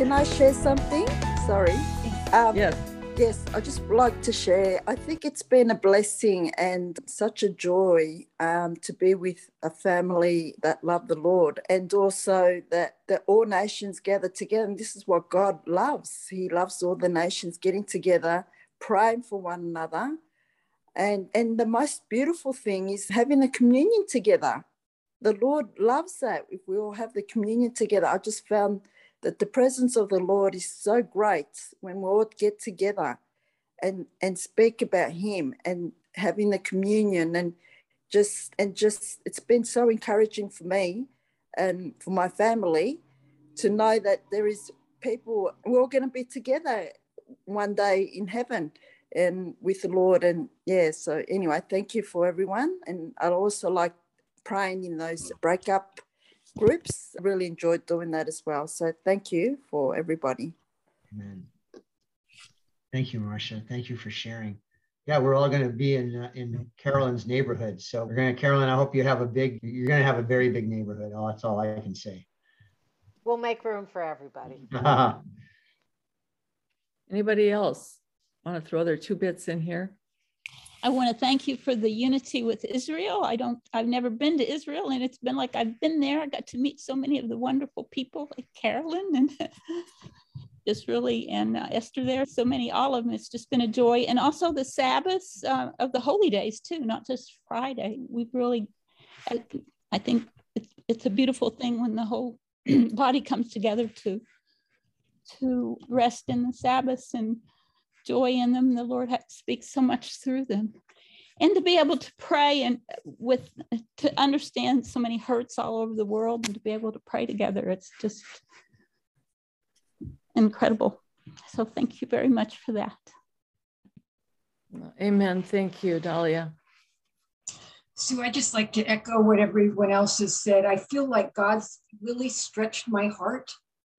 can I share something? Sorry. Um, Yes. Yes, I just like to share. I think it's been a blessing and such a joy um, to be with a family that love the Lord, and also that that all nations gather together. And this is what God loves. He loves all the nations getting together, praying for one another, and and the most beautiful thing is having a communion together. The Lord loves that. If we all have the communion together, I just found that the presence of the Lord is so great when we all get together and and speak about him and having the communion and just and just it's been so encouraging for me and for my family to know that there is people we're all going to be together one day in heaven and with the Lord and yeah so anyway thank you for everyone and I also like praying in those breakup groups. Really enjoyed doing that as well. So thank you for everybody. Amen. Thank you, Marcia. Thank you for sharing. Yeah, we're all going to be in uh, in Carolyn's neighborhood. So we're going to, Carolyn. I hope you have a big. You're going to have a very big neighborhood. Oh, that's all I can say. We'll make room for everybody. Anybody else want to throw their two bits in here? I want to thank you for the unity with Israel. I don't, I've never been to Israel, and it's been like I've been there. I got to meet so many of the wonderful people like Carolyn and just really, and uh, Esther there, so many, all of them. It's just been a joy. And also the Sabbaths uh, of the holy days, too, not just Friday. We've really, I, I think it's, it's a beautiful thing when the whole body comes together to to rest in the Sabbaths and joy in them. The Lord speaks so much through them. And to be able to pray and with to understand so many hurts all over the world and to be able to pray together, it's just incredible. So thank you very much for that. Amen. Thank you, Dahlia. Sue, I just like to echo what everyone else has said. I feel like God's really stretched my heart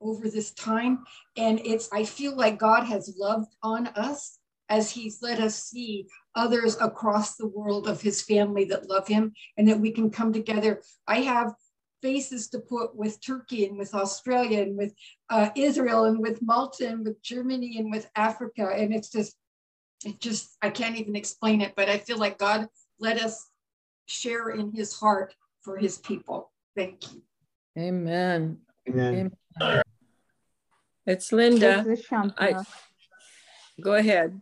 over this time. And it's, I feel like God has loved on us as he's let us see others across the world of his family that love him and that we can come together. I have faces to put with Turkey and with Australia and with uh, Israel and with Malta and with Germany and with Africa. And it's just, it just, I can't even explain it, but I feel like God let us share in his heart for his people. Thank you. Amen. Amen. Amen. It's Linda. This is Shanta. I, go ahead.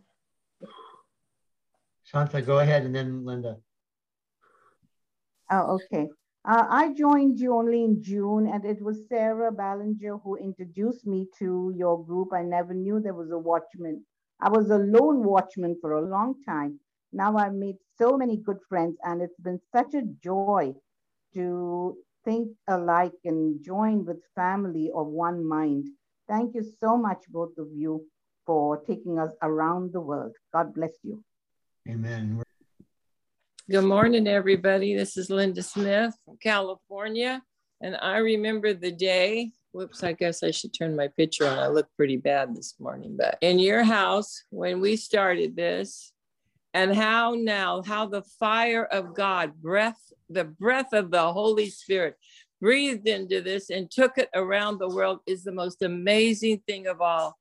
Shanta, go ahead, and then Linda. Oh, okay. Uh, I joined you only in June, and it was Sarah Ballinger who introduced me to your group. I never knew there was a watchman. I was a lone watchman for a long time. Now I've made so many good friends, and it's been such a joy to think alike and join with family of one mind. Thank you so much, both of you, for taking us around the world. God bless you. Amen. Good morning, everybody. This is Linda Smith from California. And I remember the day, whoops, I guess I should turn my picture on. I look pretty bad this morning, but in your house when we started this, and how now, how the fire of God, breath, the breath of the Holy Spirit breathed into this and took it around the world is the most amazing thing of all.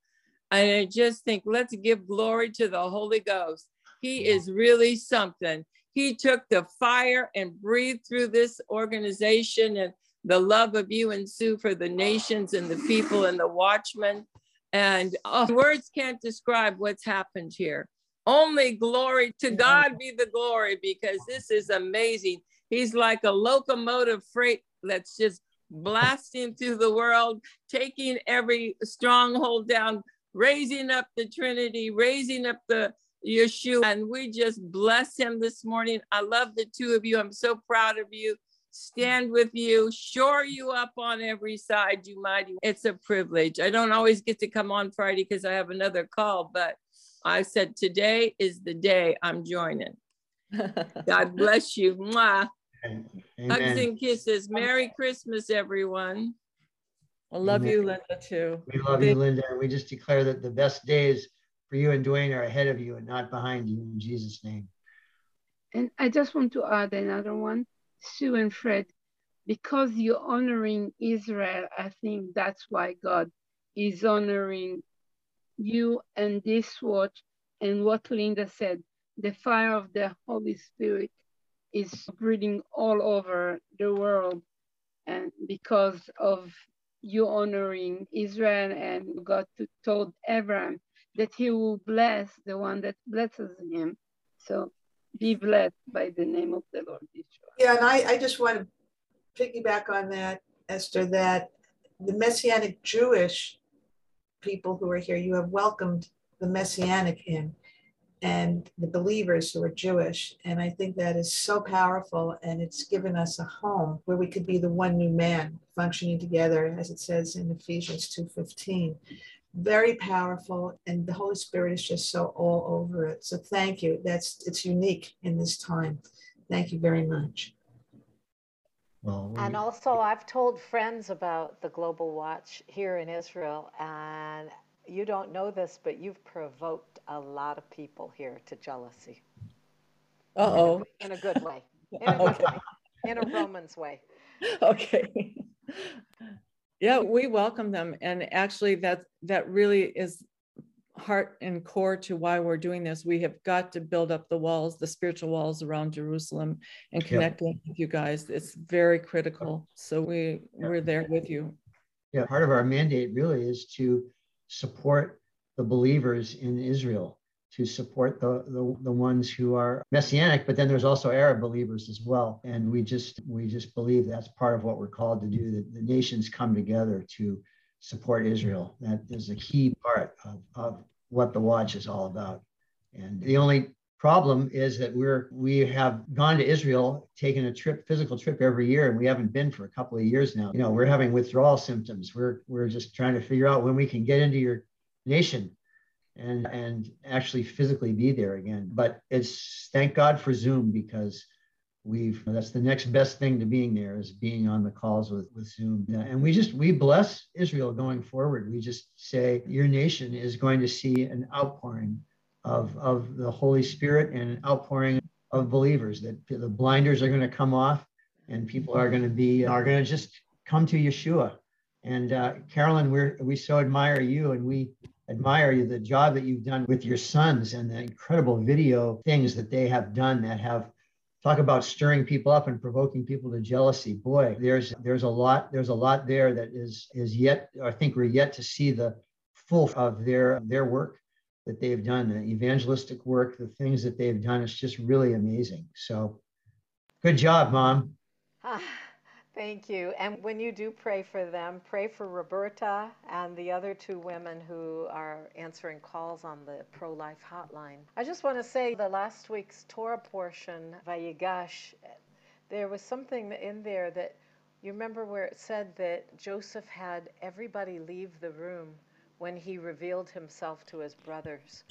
And I just think, let's give glory to the Holy Ghost. He is really something. He took the fire and breathed through this organization and the love of you and Sue for the nations and the people and the watchmen. And oh, words can't describe what's happened here. Only glory to God be the glory because this is amazing. He's like a locomotive freight that's just blasting through the world, taking every stronghold down, raising up the Trinity, raising up the Yeshua. And we just bless him this morning. I love the two of you. I'm so proud of you. Stand with you, shore you up on every side, you mighty. It's a privilege. I don't always get to come on Friday because I have another call, but I said today is the day I'm joining. God bless you. Mwah. Amen. Hugs and kisses. Merry Christmas, everyone. I love Amen. you, Linda, too. We love you, Linda. and We just declare that the best days for you and Dwayne are ahead of you and not behind you in Jesus' name. And I just want to add another one, Sue and Fred, because you're honoring Israel, I think that's why God is honoring you and this watch and what Linda said, the fire of the Holy Spirit is spreading all over the world and because of you honoring Israel and God told Abraham that he will bless the one that blesses him. So be blessed by the name of the Lord Israel. Yeah, and I, I just want to piggyback on that, Esther, that the Messianic Jewish people who are here, you have welcomed the Messianic in and the believers who are Jewish. And I think that is so powerful and it's given us a home where we could be the one new man functioning together, as it says in Ephesians 2.15. Very powerful, and the Holy Spirit is just so all over it. So thank you. That's it's unique in this time. Thank you very much. Well, and also, I've told friends about the Global Watch here in Israel, and you don't know this, but you've provoked a lot of people here to jealousy. Uh oh. In, in, a good way. In a good okay. way. In a Romans way. Okay. yeah, we welcome them, and actually, that that really is heart and core to why we're doing this. We have got to build up the walls, the spiritual walls around Jerusalem, and connecting with you guys. It's very critical. So we we're there with you. Yeah, part of our mandate really is to support the believers in Israel, to support the, the, the ones who are messianic, but then there's also Arab believers as well. And we just we just believe that's part of what we're called to do, that the nations come together to support Israel. That is a key part of, of what the watch is all about. And the only problem is that we're we have gone to Israel, taken a trip, physical trip every year, and we haven't been for a couple of years now. You know, we're having withdrawal symptoms. We're we're just trying to figure out when we can get into your nation and and actually physically be there again. But it's thank God for Zoom because we've that's the next best thing to being there is being on the calls with, with zoom and we just we bless israel going forward we just say your nation is going to see an outpouring of of the holy spirit and an outpouring of believers that the blinders are going to come off and people are going to be are going to just come to yeshua. And uh, carolyn we we so admire you and we admire you the job that you've done with your sons and the incredible video things that they have done that have talk about stirring people up and provoking people to jealousy. Boy there's there's a lot there's a lot there that is is yet i think we're yet to see the full of their their work that they've done the evangelistic work the things that they've done it's just really amazing so good job mom ah, Thank you. And when you do pray for them, pray for Roberta and the other two women who are answering calls on the pro life hotline. I just want to say the last week's Torah portion, Vayigash, there was something in there that you remember where it said that Joseph had everybody leave the room when he revealed himself to his brothers.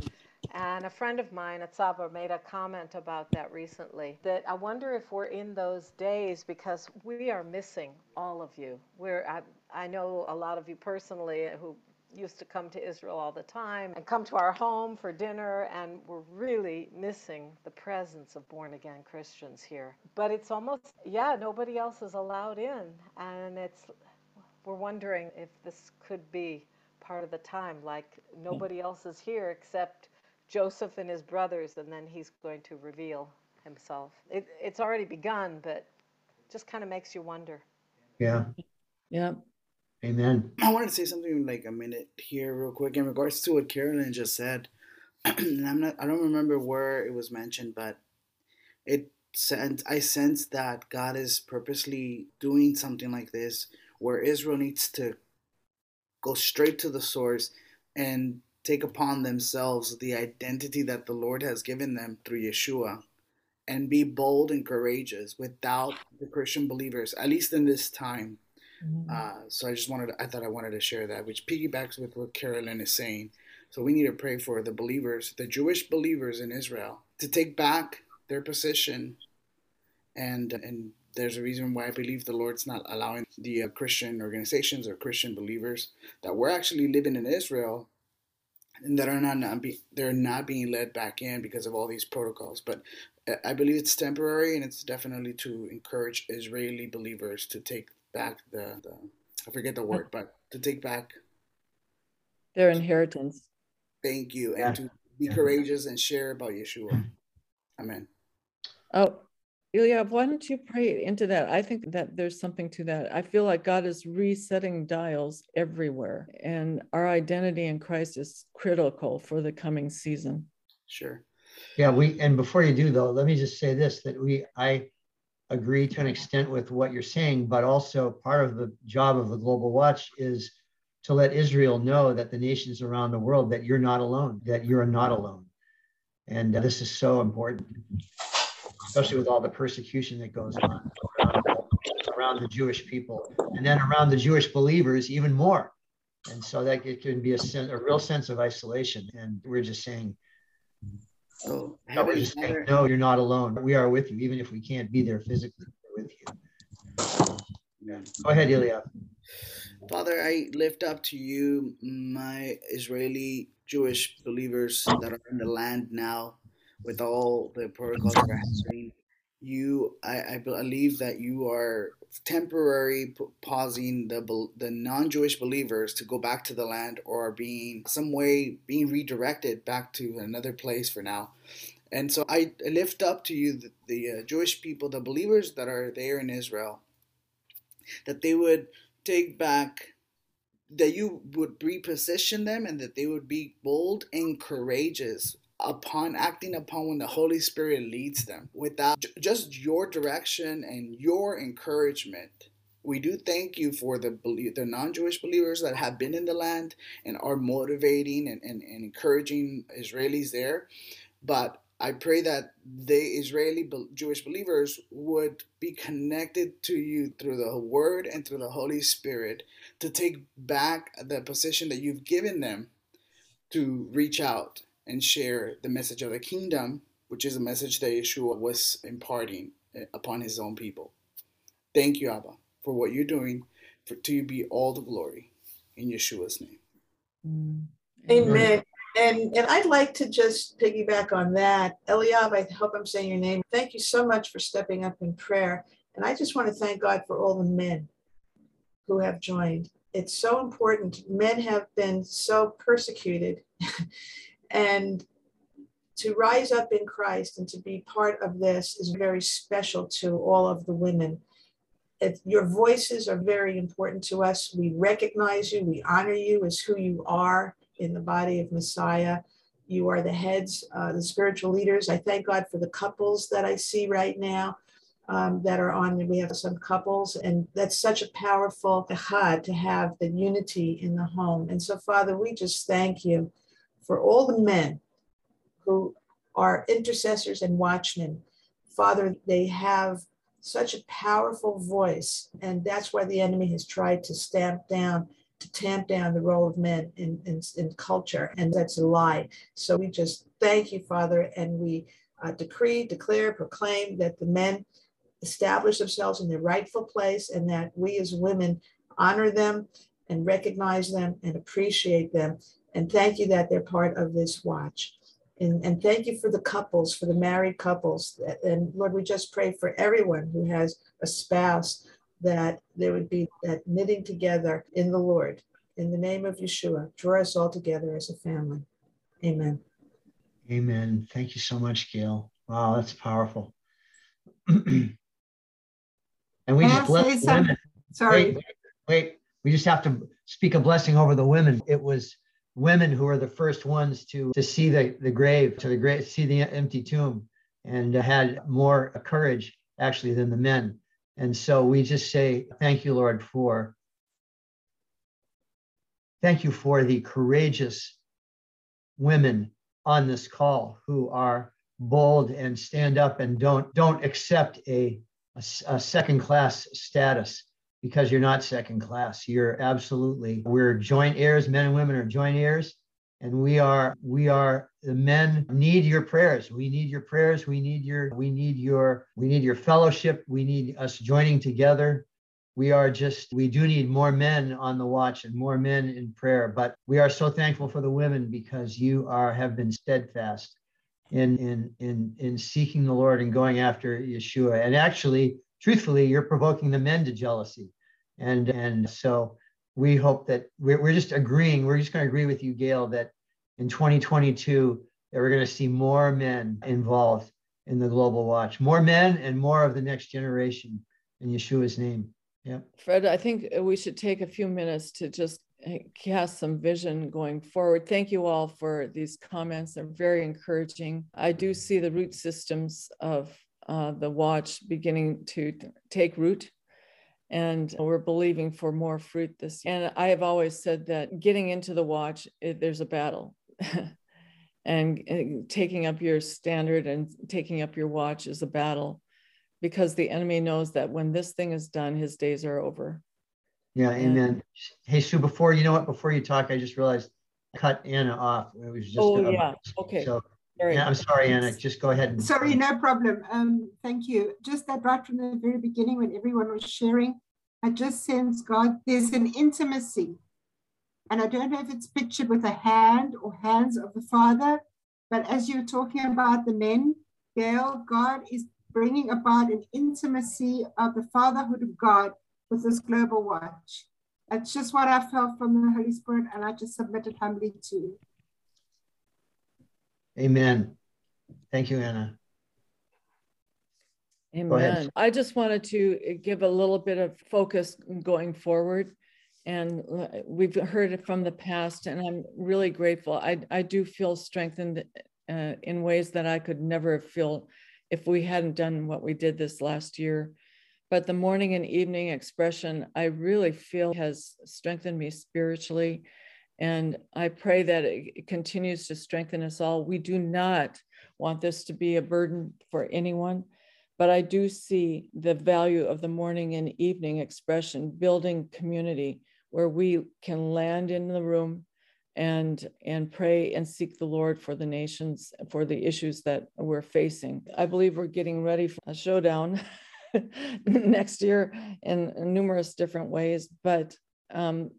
And a friend of mine at Sabra made a comment about that recently that I wonder if we're in those days because we are missing all of you. We're, I, I know a lot of you personally who used to come to Israel all the time and come to our home for dinner, and we're really missing the presence of born again Christians here. But it's almost, yeah, nobody else is allowed in. And it's, we're wondering if this could be part of the time, like hmm. nobody else is here except Joseph and his brothers, and then he's going to reveal himself. It, it's already begun, but just kind of makes you wonder. Yeah. Yeah. Amen. I wanted to say something like a minute here, real quick, in regards to what Carolyn just said. and I'm not, I don't remember where it was mentioned, but it sent, I sense that God is purposely doing something like this where Israel needs to go straight to the source and take upon themselves the identity that the Lord has given them through Yeshua and be bold and courageous without the Christian believers, at least in this time. Mm-hmm. Uh, so I just wanted, to, I thought I wanted to share that, which piggybacks with what Carolyn is saying. So we need to pray for the believers, the Jewish believers in Israel, to take back their position. And and there's a reason why I believe the Lord's not allowing the uh, Christian organizations or Christian believers that we're actually living in Israel and that are not, not be, they're not being led back in because of all these protocols. But uh, I believe it's temporary, and it's definitely to encourage Israeli believers to take back the, the I forget the word, but to take back their inheritance. Thank you. Yeah. And to be courageous and share about Yeshua. Amen. Oh, Eliab, why don't you pray into that? I think that there's something to that. I feel like God is resetting dials everywhere, and our identity in Christ is critical for the coming season. Sure. Yeah, we and before you do though, let me just say this that we I agree to an extent with what you're saying, but also part of the job of the Global Watch is to let Israel know that the nations around the world that you're not alone, that you're not alone. And uh, this is so important, especially with all the persecution that goes on around, around the Jewish people and then around the Jewish believers even more. And so that it can be a, sen- a real sense of isolation. And we're just saying, So, no, we're just saying, no, you're not alone. We are with you, even if we can't be there physically. With you. Amen. Go ahead, Ilya. Father, I lift up to you my Israeli Jewish believers that are in the land now with all the protocols that are happening. You, I, I believe that you are temporary pausing the the non-Jewish believers to go back to the land or being some way being redirected back to another place for now. And so I lift up to you the, the uh, Jewish people, the believers that are there in Israel, that they would take back that you would reposition them and that they would be bold and courageous upon acting upon when the Holy Spirit leads them without just your direction and your encouragement. We do thank you for the the non-Jewish believers that have been in the land and are motivating and, and, and encouraging Israelis there. But I pray that the Israeli Jewish believers would be connected to you through the Word and through the Holy Spirit to take back the position that you've given them to reach out and share the message of the kingdom, which is a message that Yeshua was imparting eh, upon his own people. Thank you, Abba, for what you're doing. For to you be all the glory in Yeshua's name. Mm. Amen. And and I'd like to just piggyback on that. Eliab, I hope I'm saying your name. Thank you so much for stepping up in prayer. And I just want to thank God for all the men who have joined. It's so important. Men have been so persecuted. and to rise up in Christ and to be part of this is very special to all of the women. Your voices are very important to us. We recognize you, we honor you as who you are in the body of Messiah. You are the heads, uh, the spiritual leaders. I thank God for the couples that I see right now um, that are on. We have some couples, and that's such a powerful echad to have the unity in the home. And so, Father, we just thank you for all the men who are intercessors and watchmen. Father, they have such a powerful voice, and that's why the enemy has tried to stamp down to tamp down the role of men in, in, in culture, and that's a lie. So we just thank you, Father, and we uh, decree, declare, proclaim that the men establish themselves in their rightful place, and that we as women honor them and recognize them and appreciate them. And thank you that they're part of this watch. And, and thank you for the couples, for the married couples. And Lord, we just pray for everyone who has a spouse that there would be that knitting together in the Lord. In the name of Yeshua, draw us all together as a family. Amen. Amen. Thank you so much, Gail. Wow, that's powerful. and we May just bless say the some- women. Sorry. Wait, wait, wait. We just have to speak a blessing over the women. It was women who were the first ones to to see the the grave, to the grave, see the empty tomb, and had more courage actually than the men. And so we just say thank you, Lord, for thank you for the courageous women on this call who are bold and stand up and don't don't accept a, a, a second class status because you're not second class. You're absolutely we're joint heirs men and women are joint heirs and we are we are the men need your prayers. We need your prayers. We need your we need your we need your fellowship. We need us joining together. We are just we do need more men on the watch and more men in prayer but we are so thankful for the women because you are have been steadfast in in in in seeking the lord and going after yeshua. And actually truthfully you're provoking the men to jealousy and and so we hope that we're, we're just agreeing, we're just going to agree with you, Gail, that in 2022, that we're going to see more men involved in the global watch, more men and more of the next generation in Yeshua's name. Yeah. Fred, I think we should take a few minutes to just cast some vision going forward. Thank you all for these comments. They're very encouraging. I do see the root systems of uh, the watch beginning to take root. And we're believing for more fruit this. year. And I have always said that getting into the watch, it, there's a battle. and, and taking up your standard and taking up your watch is a battle because the enemy knows that when this thing is done, his days are over. Yeah, amen. hey, Sue, before you know what, before you talk, I just realized I cut Anna off. It was just. Oh, a, yeah. Okay. So, yeah, I'm sorry, Anna. Just go ahead. And, sorry, no problem. Um, thank you. Just that right from the very beginning, when everyone was sharing, I just sense God, there's an intimacy. And I don't know if it's pictured with a hand or hands of the Father, but as you're talking about the men, Gail, God is bringing about an intimacy of the fatherhood of God with this global watch. That's just what I felt from the Holy Spirit, and I just submitted humbly to you. Amen. Thank you, Anna. Amen. I just wanted to give a little bit of focus going forward. And we've heard it from the past, and I'm really grateful. I, I do feel strengthened uh, in ways that I could never have feel if we hadn't done what we did this last year. But the morning and evening expression, I really feel has strengthened me spiritually. And I pray that it continues to strengthen us all. We do not want this to be a burden for anyone, but I do see the value of the morning and evening expression, building community where we can land in the room and and pray and seek the lord for the nations for the issues that we're facing i believe we're getting ready for a showdown next year in numerous different ways but um,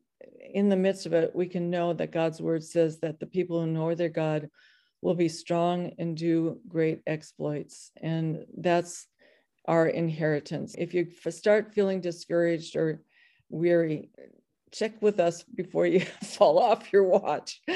in the midst of it we can know that god's word says that the people who know their god will be strong and do great exploits and that's our inheritance if you start feeling discouraged or weary check with us before you fall off your watch.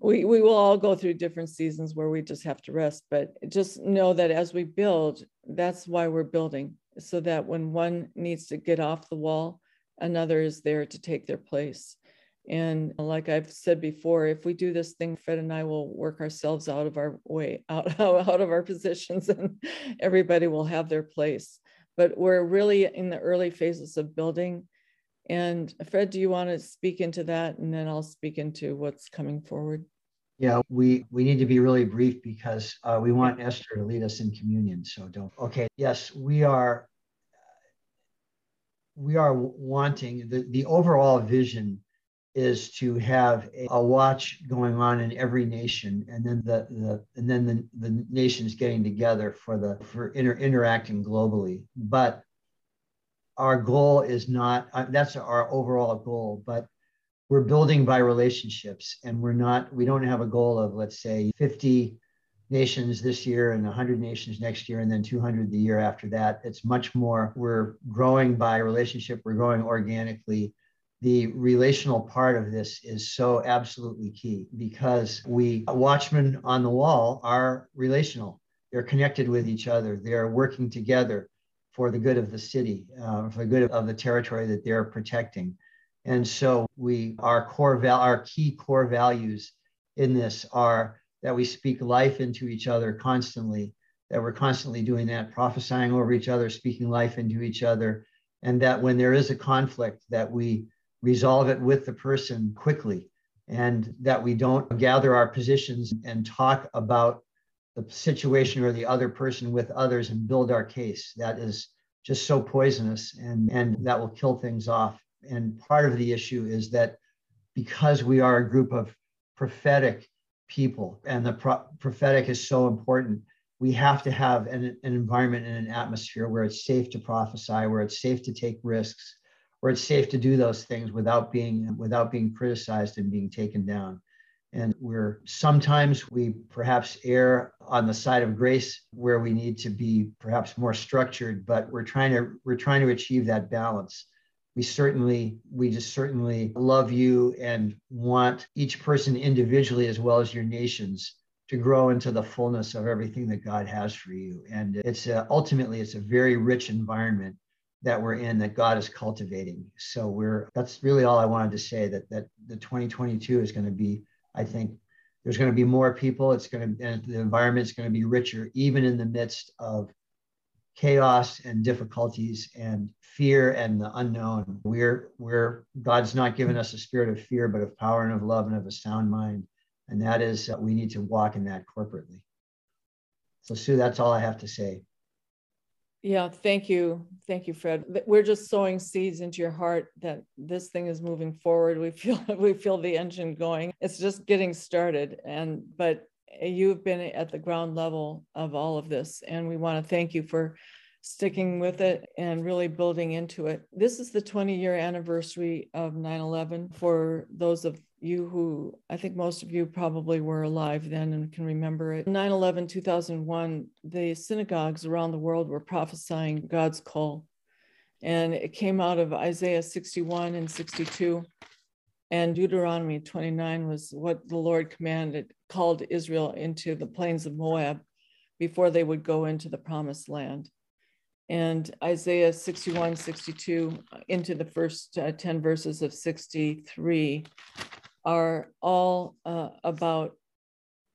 we, we will all go through different seasons where we just have to rest, but just know that as we build, that's why we're building, so that when one needs to get off the wall, another is there to take their place. And like I've said before, if we do this thing, Fred and I will work ourselves out of our way, out, out of our positions, and everybody will have their place. But we're really in the early phases of building and Fred, do you want to speak into that? And then I'll speak into what's coming forward. Yeah, we, we need to be really brief because uh, we want Esther to lead us in communion. So don't. Okay. Yes, we are. We are wanting the, the overall vision is to have a, a, watch going on in every nation and then the, the and then the, the nations getting together for the for inter, interacting globally. But our goal is not uh, that's our overall goal but we're building by relationships and we're not we don't have a goal of let's say 50 nations this year and 100 nations next year and then 200 the year after that. It's much more we're growing by relationship we're growing organically. The relational part of this is so absolutely key because we watchmen on the wall are relational. They're connected with each other. They're working together for the good of the city, uh, for the good of the territory that they're protecting. And so we, our core, val- our key core values in this are that we speak life into each other constantly, that we're constantly doing that, prophesying over each other, speaking life into each other, and that when there is a conflict, that we resolve it with the person quickly, and that we don't gather our positions and talk about the situation or the other person with others and build our case. That is just so poisonous and, and that will kill things off. And part of the issue is that because we are a group of prophetic people and the pro- prophetic is so important, we have to have an, an environment and an atmosphere where it's safe to prophesy, where it's safe to take risks, where it's safe to do those things without being without being criticized and being taken down. And we're sometimes we perhaps err on the side of grace where we need to be perhaps more structured, but we're trying to we're trying to achieve that balance we certainly we just certainly love you and want each person individually as well as your nations to grow into the fullness of everything that god has for you. And it's a, ultimately it's a very rich environment that we're in that god is cultivating. So we're that's really all i wanted to say that that the 2022 is going to be i think there's going to be more people. It's going to and the environment is going to be richer even in the midst of chaos and difficulties and fear and the unknown. We're we're God's not given us a spirit of fear, but of power and of love and of a sound mind. And that is we need to walk in that corporately. So Sue, that's all I have to say. Yeah, thank you. Thank you, Fred. We're just sowing seeds into your heart that this thing is moving forward. We feel we feel the engine going. It's just getting started. And but you've been at the ground level of all of this, and we want to thank you for sticking with it and really building into it. This is the 20 year anniversary of 9 11 for those of you who I think most of you probably were alive then and can remember it. 9 11, 2001, the synagogues around the world were prophesying God's call. And it came out of Isaiah 61 and 62 and Deuteronomy 29 was what the Lord commanded, called Israel into the plains of Moab before they would go into the promised land. And Isaiah 61, 62, into the first uh, 10 verses of 63 are all uh, about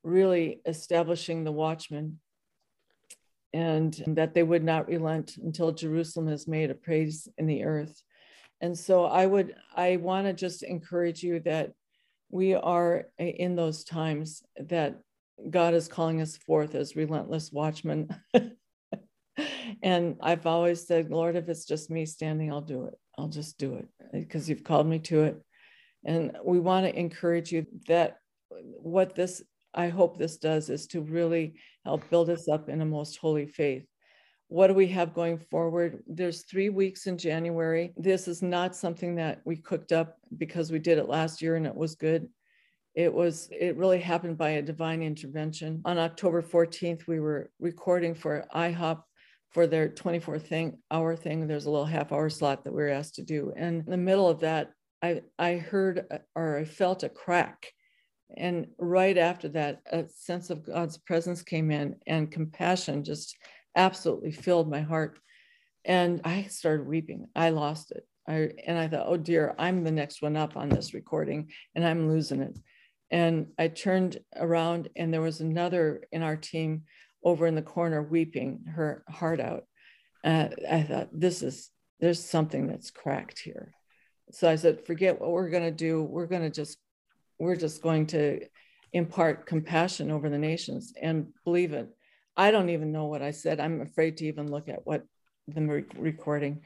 really establishing the watchman and that they would not relent until Jerusalem is made a praise in the earth. And so I would, I want to just encourage you that we are in those times that God is calling us forth as relentless watchmen. and I've always said, Lord, if it's just me standing, I'll do it. I'll just do it because you've called me to it. And we want to encourage you that what this, I hope this does, is to really help build us up in a most holy faith what do we have going forward? There's three weeks in January. This is not something that we cooked up because we did it last year and it was good. It was, it really happened by a divine intervention. On October 14th, we were recording for IHOP for their 24 thing hour thing. There's a little half hour slot that we were asked to do. And in the middle of that, I, I heard or I felt a crack. And right after that, a sense of God's presence came in and compassion just absolutely filled my heart. And I started weeping. I lost it. I, and I thought, oh dear, I'm the next one up on this recording and I'm losing it. And I turned around and there was another in our team over in the corner weeping her heart out. And I thought, this is, there's something that's cracked here. So I said, forget what we're going to do. We're going to just, we're just going to impart compassion over the nations and believe it. I don't even know what I said. I'm afraid to even look at what the re- recording.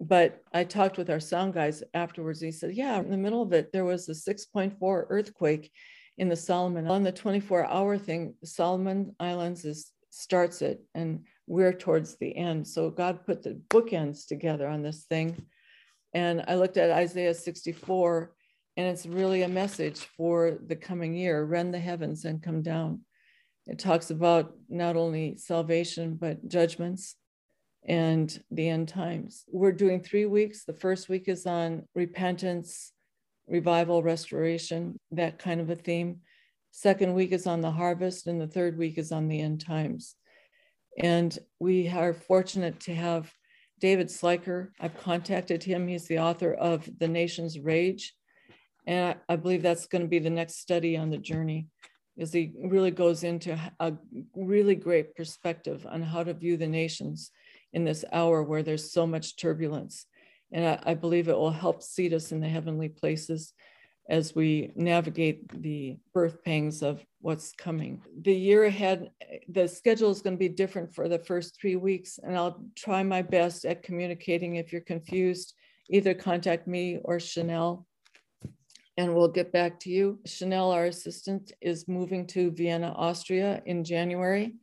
But I talked with our sound guys afterwards. he said, Yeah, in the middle of it, there was a 6.4 earthquake in the Solomon. On the 24 hour thing, Solomon Islands is starts it and we're towards the end. So God put the bookends together on this thing. And I looked at Isaiah 64, and it's really a message for the coming year rend the heavens and come down. It talks about not only salvation, but judgments and the end times. We're doing three weeks. The first week is on repentance, revival, restoration, that kind of a theme. Second week is on the harvest, and the third week is on the end times. And we are fortunate to have David Sliker. I've contacted him. He's the author of The Nation's Rage. And I, I believe that's going to be the next study on the journey is he really goes into a really great perspective on how to view the nations in this hour where there's so much turbulence. And I, I believe it will help seat us in the heavenly places as we navigate the birth pangs of what's coming. The year ahead, eh, the schedule is going to be different for the first three weeks, and I'll try my best at communicating. If you're confused, either contact me or Chanel and we'll get back to you. Chanel, our assistant, is moving to Vienna, Austria in January.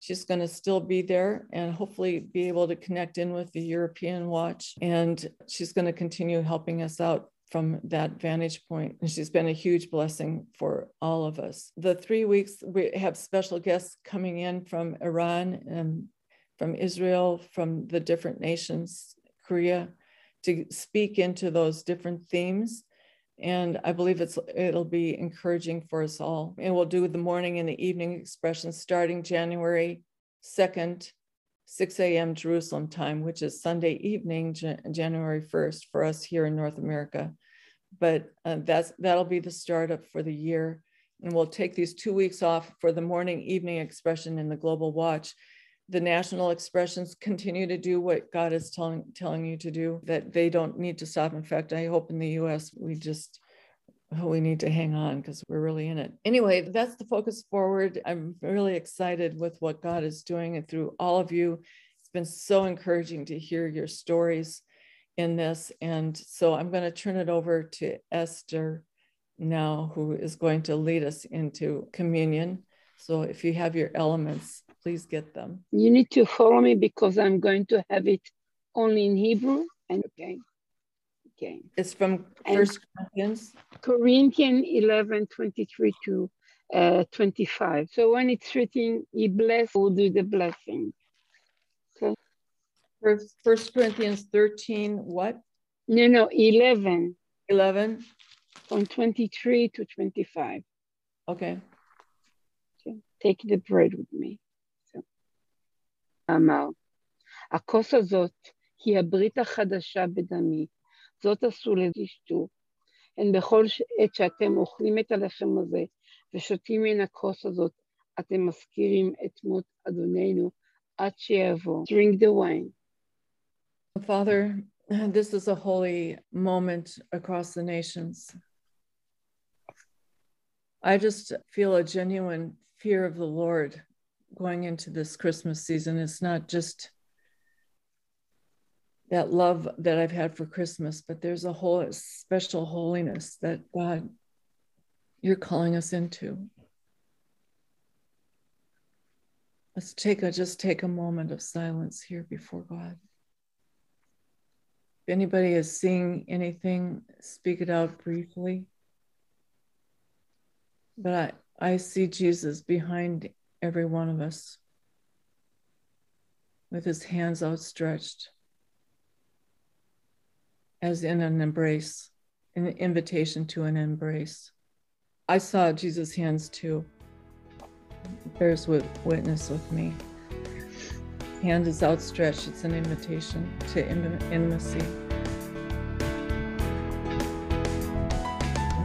She's going to still be there and hopefully be able to connect in with the European watch. And she's going to continue helping us out from that vantage point. And she's been a huge blessing for all of us. The three weeks, we have special guests coming in from Iran and from Israel, from the different nations, Korea, to speak into those different themes. And I believe it's it'll be encouraging for us all. And we'll do the morning and the evening expressions starting January 2nd, 6 a.m. Jerusalem time, which is Sunday evening, January 1st for us here in North America. But uh, that's that'll be the startup for the year. And we'll take these two weeks off for the morning evening expression in the Global Watch the national expressions continue to do what God is telling telling you to do, that they don't need to stop. In fact, I hope in the US we just we need to hang on because we're really in it. Anyway, that's the focus forward. I'm really excited with what God is doing and through all of you. It's been so encouraging to hear your stories in this. And so I'm going to turn it over to Esther now, who is going to lead us into communion. So if you have your elements, please get them. You need to follow me because I'm going to have it only in Hebrew. And okay. Okay. It's from First Corinthians. Corinthians 11, 23 to uh, 25. So when it's written, he bless, will do the blessing. Okay. First, First Corinthians 13, what? No, no, 11. 11. From 23 to 25. Okay. okay. Take the bread with me. אמר, הכוס הזאת היא הברית החדשה בדמי, זאת עשו לזשתו. הן בכל עת שאתם אוכלים את הלחם הזה ושותים מן הכוס הזאת, אתם מזכירים את מות אדוננו עד שיבוא. Drink the wine. Father, this is a holy moment across the nations. I just feel a genuine fear of the Lord going into this Christmas season. It's not just that love that I've had for Christmas, but there's a whole special holiness that God, you're calling us into. Let's take a just take a moment of silence here before God. If anybody is seeing anything, speak it out briefly. But I, I see Jesus behind every one of us with his hands outstretched as in an embrace, an invitation to an embrace. I saw Jesus' hands too. Bears witness with me. Hand is outstretched. It's an invitation to intimacy.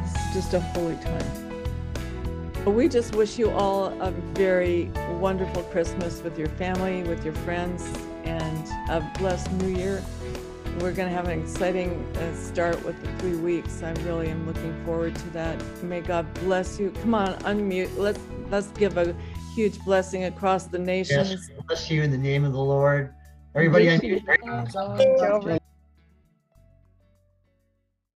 It's just a holy time. We just wish you all a very wonderful Christmas with your family, with your friends, and a blessed new year. We're going to have an exciting uh, start with the three weeks. I really am looking forward to that. May God bless you. Come on, unmute. Let's let's give a huge blessing across the nations. Yes, bless you in the name of the Lord. Everybody, unmute.